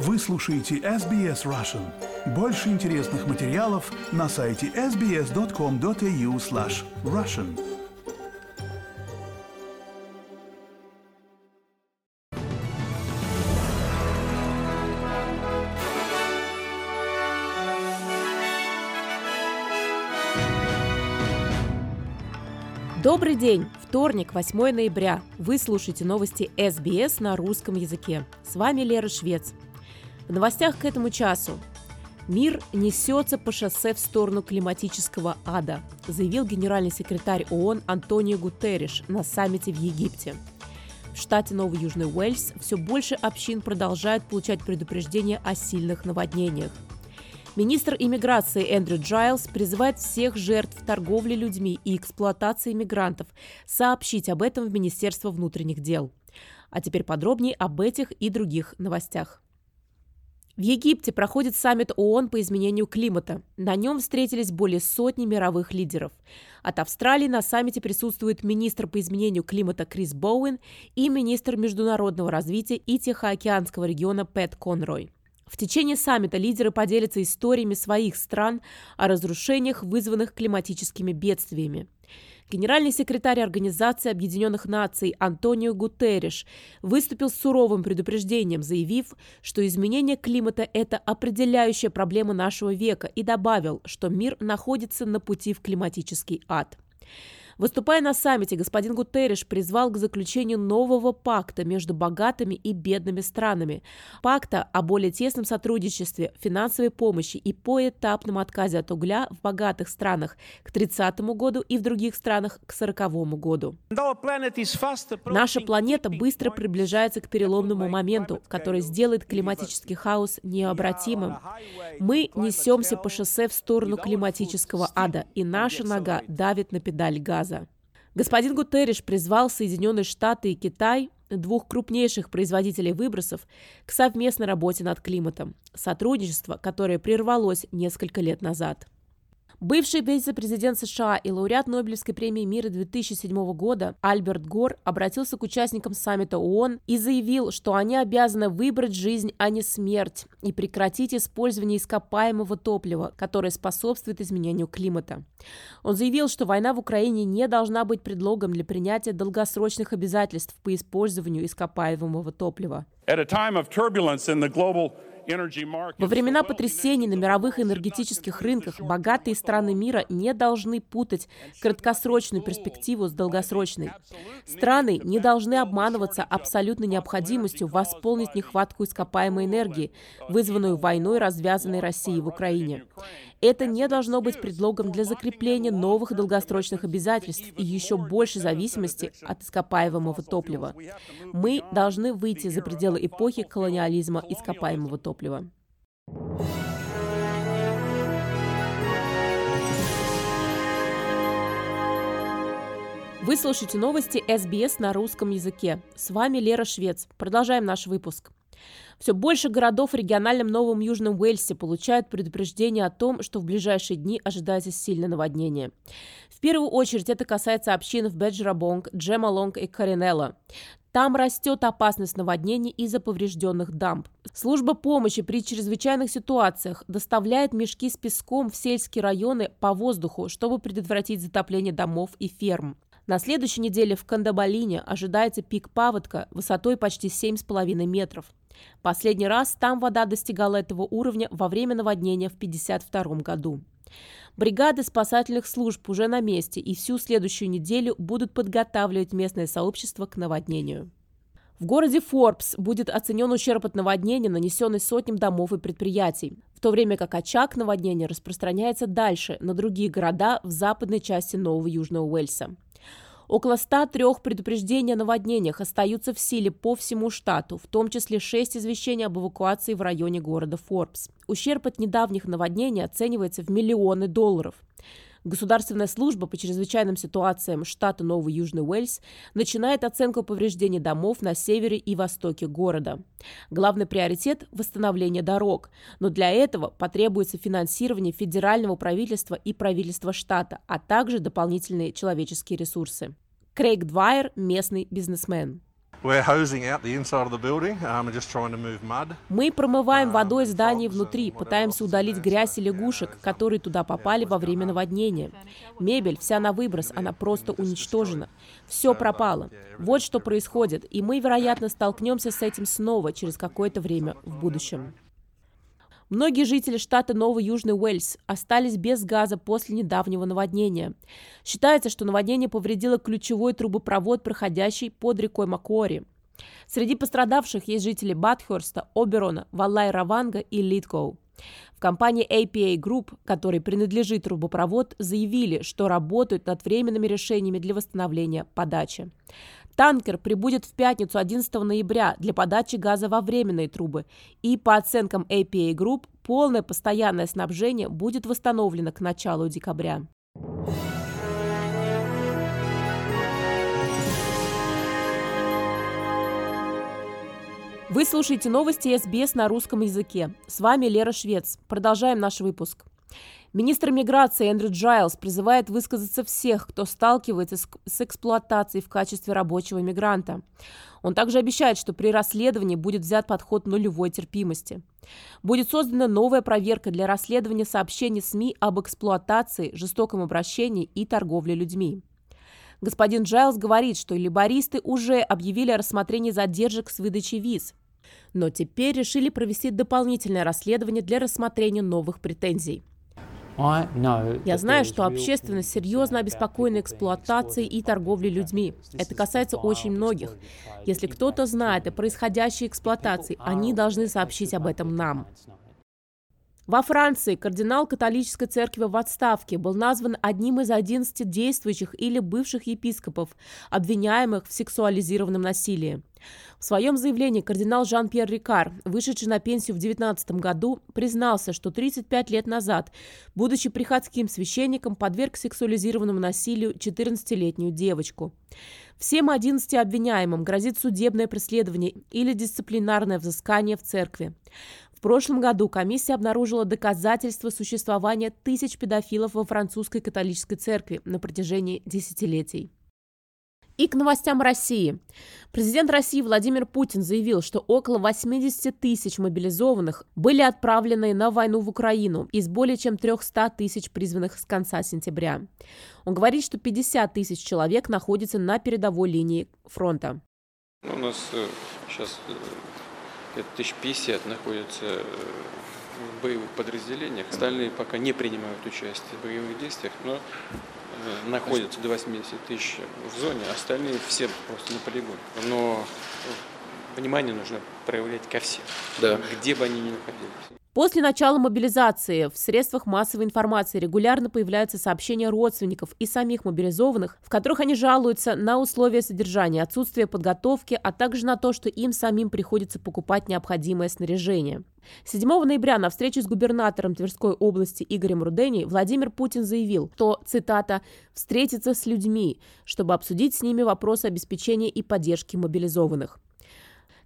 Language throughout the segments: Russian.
Вы слушаете SBS Russian. Больше интересных материалов на сайте sbs.com.au slash russian. Добрый день! Вторник, 8 ноября. Вы слушаете новости СБС на русском языке. С вами Лера Швец. В новостях к этому часу. Мир несется по шоссе в сторону климатического ада, заявил генеральный секретарь ООН Антонио Гутерриш на саммите в Египте. В штате Новый Южный Уэльс все больше общин продолжают получать предупреждения о сильных наводнениях. Министр иммиграции Эндрю Джайлс призывает всех жертв торговли людьми и эксплуатации мигрантов сообщить об этом в Министерство внутренних дел. А теперь подробнее об этих и других новостях. В Египте проходит саммит ООН по изменению климата. На нем встретились более сотни мировых лидеров. От Австралии на саммите присутствует министр по изменению климата Крис Боуэн и министр международного развития и Тихоокеанского региона Пэт Конрой. В течение саммита лидеры поделятся историями своих стран о разрушениях, вызванных климатическими бедствиями. Генеральный секретарь Организации Объединенных Наций Антонио Гутерриш выступил с суровым предупреждением, заявив, что изменение климата – это определяющая проблема нашего века, и добавил, что мир находится на пути в климатический ад. Выступая на саммите, господин Гутерриш призвал к заключению нового пакта между богатыми и бедными странами. Пакта о более тесном сотрудничестве, финансовой помощи и поэтапном отказе от угля в богатых странах к 30 году и в других странах к 40 году. Наша планета быстро приближается к переломному моменту, который сделает климатический хаос необратимым. Мы несемся по шоссе в сторону климатического ада, и наша нога давит на педаль газа газа. Господин Гутерриш призвал Соединенные Штаты и Китай, двух крупнейших производителей выбросов, к совместной работе над климатом, сотрудничество, которое прервалось несколько лет назад. Бывший вице-президент США и лауреат Нобелевской премии мира 2007 года Альберт Гор обратился к участникам саммита ООН и заявил, что они обязаны выбрать жизнь, а не смерть, и прекратить использование ископаемого топлива, которое способствует изменению климата. Он заявил, что война в Украине не должна быть предлогом для принятия долгосрочных обязательств по использованию ископаемого топлива. At a time of turbulence in the global во времена потрясений на мировых энергетических рынках богатые страны мира не должны путать краткосрочную перспективу с долгосрочной. Страны не должны обманываться абсолютной необходимостью восполнить нехватку ископаемой энергии, вызванную войной, развязанной Россией в Украине. Это не должно быть предлогом для закрепления новых долгосрочных обязательств и еще большей зависимости от ископаемого топлива. Мы должны выйти за пределы эпохи колониализма ископаемого топлива. Вы слушаете новости СБС на русском языке. С вами Лера Швец. Продолжаем наш выпуск. Все больше городов в региональном Новом Южном Уэльсе получают предупреждение о том, что в ближайшие дни ожидается сильное наводнение. В первую очередь это касается общин в Беджерабонг, Джемалонг и Каринелла. Там растет опасность наводнений из-за поврежденных дамб. Служба помощи при чрезвычайных ситуациях доставляет мешки с песком в сельские районы по воздуху, чтобы предотвратить затопление домов и ферм. На следующей неделе в Кандабалине ожидается пик паводка высотой почти 7,5 метров. Последний раз там вода достигала этого уровня во время наводнения в 1952 году. Бригады спасательных служб уже на месте и всю следующую неделю будут подготавливать местное сообщество к наводнению. В городе Форбс будет оценен ущерб от наводнения, нанесенный сотням домов и предприятий, в то время как очаг наводнения распространяется дальше, на другие города в западной части Нового Южного Уэльса. Около 103 предупреждений о наводнениях остаются в силе по всему штату, в том числе 6 извещений об эвакуации в районе города Форбс. Ущерб от недавних наводнений оценивается в миллионы долларов. Государственная служба по чрезвычайным ситуациям штата Новый Южный Уэльс начинает оценку повреждений домов на севере и востоке города. Главный приоритет – восстановление дорог, но для этого потребуется финансирование федерального правительства и правительства штата, а также дополнительные человеческие ресурсы. Крейг Двайер – местный бизнесмен. Um, Мы промываем водой здание внутри, пытаемся удалить грязь и лягушек, которые туда попали во время наводнения. Мебель вся на выброс, она просто уничтожена. Все пропало. Вот что происходит, и мы, вероятно, столкнемся с этим снова через какое-то время в будущем. Многие жители штата Новый Южный Уэльс остались без газа после недавнего наводнения. Считается, что наводнение повредило ключевой трубопровод, проходящий под рекой Макуори. Среди пострадавших есть жители Батхерста, Оберона, Валлай-Раванга и Литкоу. В компании APA Group, которой принадлежит трубопровод, заявили, что работают над временными решениями для восстановления подачи. Танкер прибудет в пятницу 11 ноября для подачи газа во временные трубы, и по оценкам APA Group полное постоянное снабжение будет восстановлено к началу декабря. Вы слушаете новости СБС на русском языке. С вами Лера Швец. Продолжаем наш выпуск. Министр миграции Эндрю Джайлс призывает высказаться всех, кто сталкивается с эксплуатацией в качестве рабочего мигранта. Он также обещает, что при расследовании будет взят подход нулевой терпимости. Будет создана новая проверка для расследования сообщений СМИ об эксплуатации, жестоком обращении и торговле людьми. Господин Джайлс говорит, что лейбористы уже объявили о рассмотрении задержек с выдачей виз. Но теперь решили провести дополнительное расследование для рассмотрения новых претензий. Я знаю, что общественность серьезно обеспокоена эксплуатацией и торговлей людьми. Это касается очень многих. Если кто-то знает о происходящей эксплуатации, они должны сообщить об этом нам. Во Франции кардинал католической церкви в отставке был назван одним из 11 действующих или бывших епископов, обвиняемых в сексуализированном насилии. В своем заявлении кардинал Жан-Пьер Рикар, вышедший на пенсию в 2019 году, признался, что 35 лет назад, будучи приходским священником, подверг сексуализированному насилию 14-летнюю девочку. Всем 11 обвиняемым грозит судебное преследование или дисциплинарное взыскание в церкви. В прошлом году комиссия обнаружила доказательства существования тысяч педофилов во французской католической церкви на протяжении десятилетий. И к новостям России. Президент России Владимир Путин заявил, что около 80 тысяч мобилизованных были отправлены на войну в Украину из более чем 300 тысяч призванных с конца сентября. Он говорит, что 50 тысяч человек находятся на передовой линии фронта. У нас сейчас э, где-то 1050 находятся э, в боевых подразделениях. Остальные пока не принимают участие в боевых действиях, но э, находятся до 80 тысяч в зоне, остальные все просто на полигоне. Но внимание нужно проявлять ко всем, да. где бы они ни находились. После начала мобилизации в средствах массовой информации регулярно появляются сообщения родственников и самих мобилизованных, в которых они жалуются на условия содержания, отсутствие подготовки, а также на то, что им самим приходится покупать необходимое снаряжение. 7 ноября на встрече с губернатором Тверской области Игорем Рудени Владимир Путин заявил, что, цитата, «встретиться с людьми, чтобы обсудить с ними вопросы обеспечения и поддержки мобилизованных».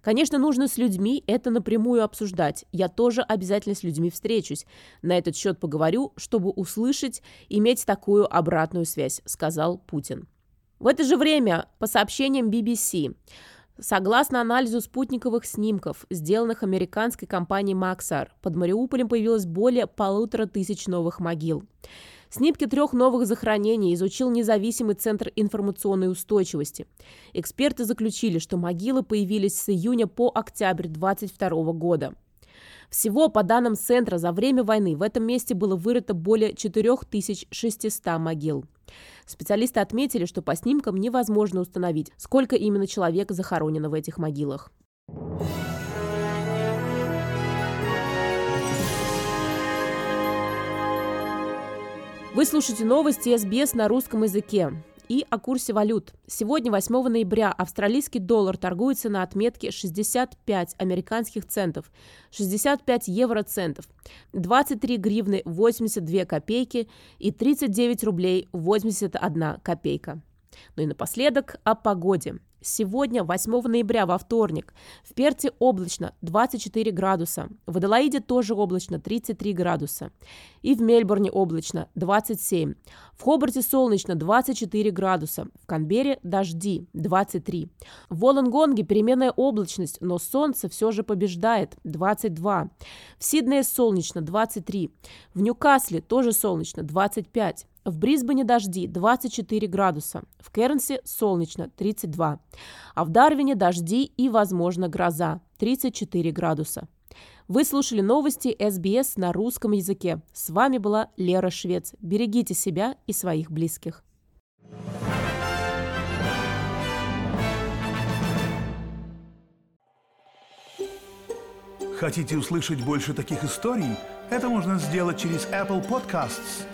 Конечно, нужно с людьми это напрямую обсуждать. Я тоже обязательно с людьми встречусь. На этот счет поговорю, чтобы услышать, иметь такую обратную связь, сказал Путин. В это же время, по сообщениям BBC, Согласно анализу спутниковых снимков, сделанных американской компанией Maxar, под Мариуполем появилось более полутора тысяч новых могил. Снимки трех новых захоронений изучил независимый Центр информационной устойчивости. Эксперты заключили, что могилы появились с июня по октябрь 2022 года. Всего, по данным Центра, за время войны в этом месте было вырыто более 4600 могил. Специалисты отметили, что по снимкам невозможно установить, сколько именно человек захоронено в этих могилах. Вы слушаете новости СБС на русском языке. И о курсе валют. Сегодня, 8 ноября, австралийский доллар торгуется на отметке 65 американских центов, 65 евроцентов, 23 гривны 82 копейки и 39 рублей 81 копейка. Ну и напоследок о погоде. Сегодня, 8 ноября, во вторник, в Перте облачно 24 градуса, в Аделаиде тоже облачно 33 градуса, и в Мельбурне облачно 27, в Хобарте солнечно 24 градуса, в Канберре дожди 23, в Волонгонге переменная облачность, но солнце все же побеждает 22, в Сиднее солнечно 23, в Ньюкасле тоже солнечно 25, в Брисбене дожди 24 градуса, в Кернсе солнечно 32, а в Дарвине дожди и, возможно, гроза 34 градуса. Вы слушали новости СБС на русском языке. С вами была Лера Швец. Берегите себя и своих близких. Хотите услышать больше таких историй? Это можно сделать через Apple Podcasts –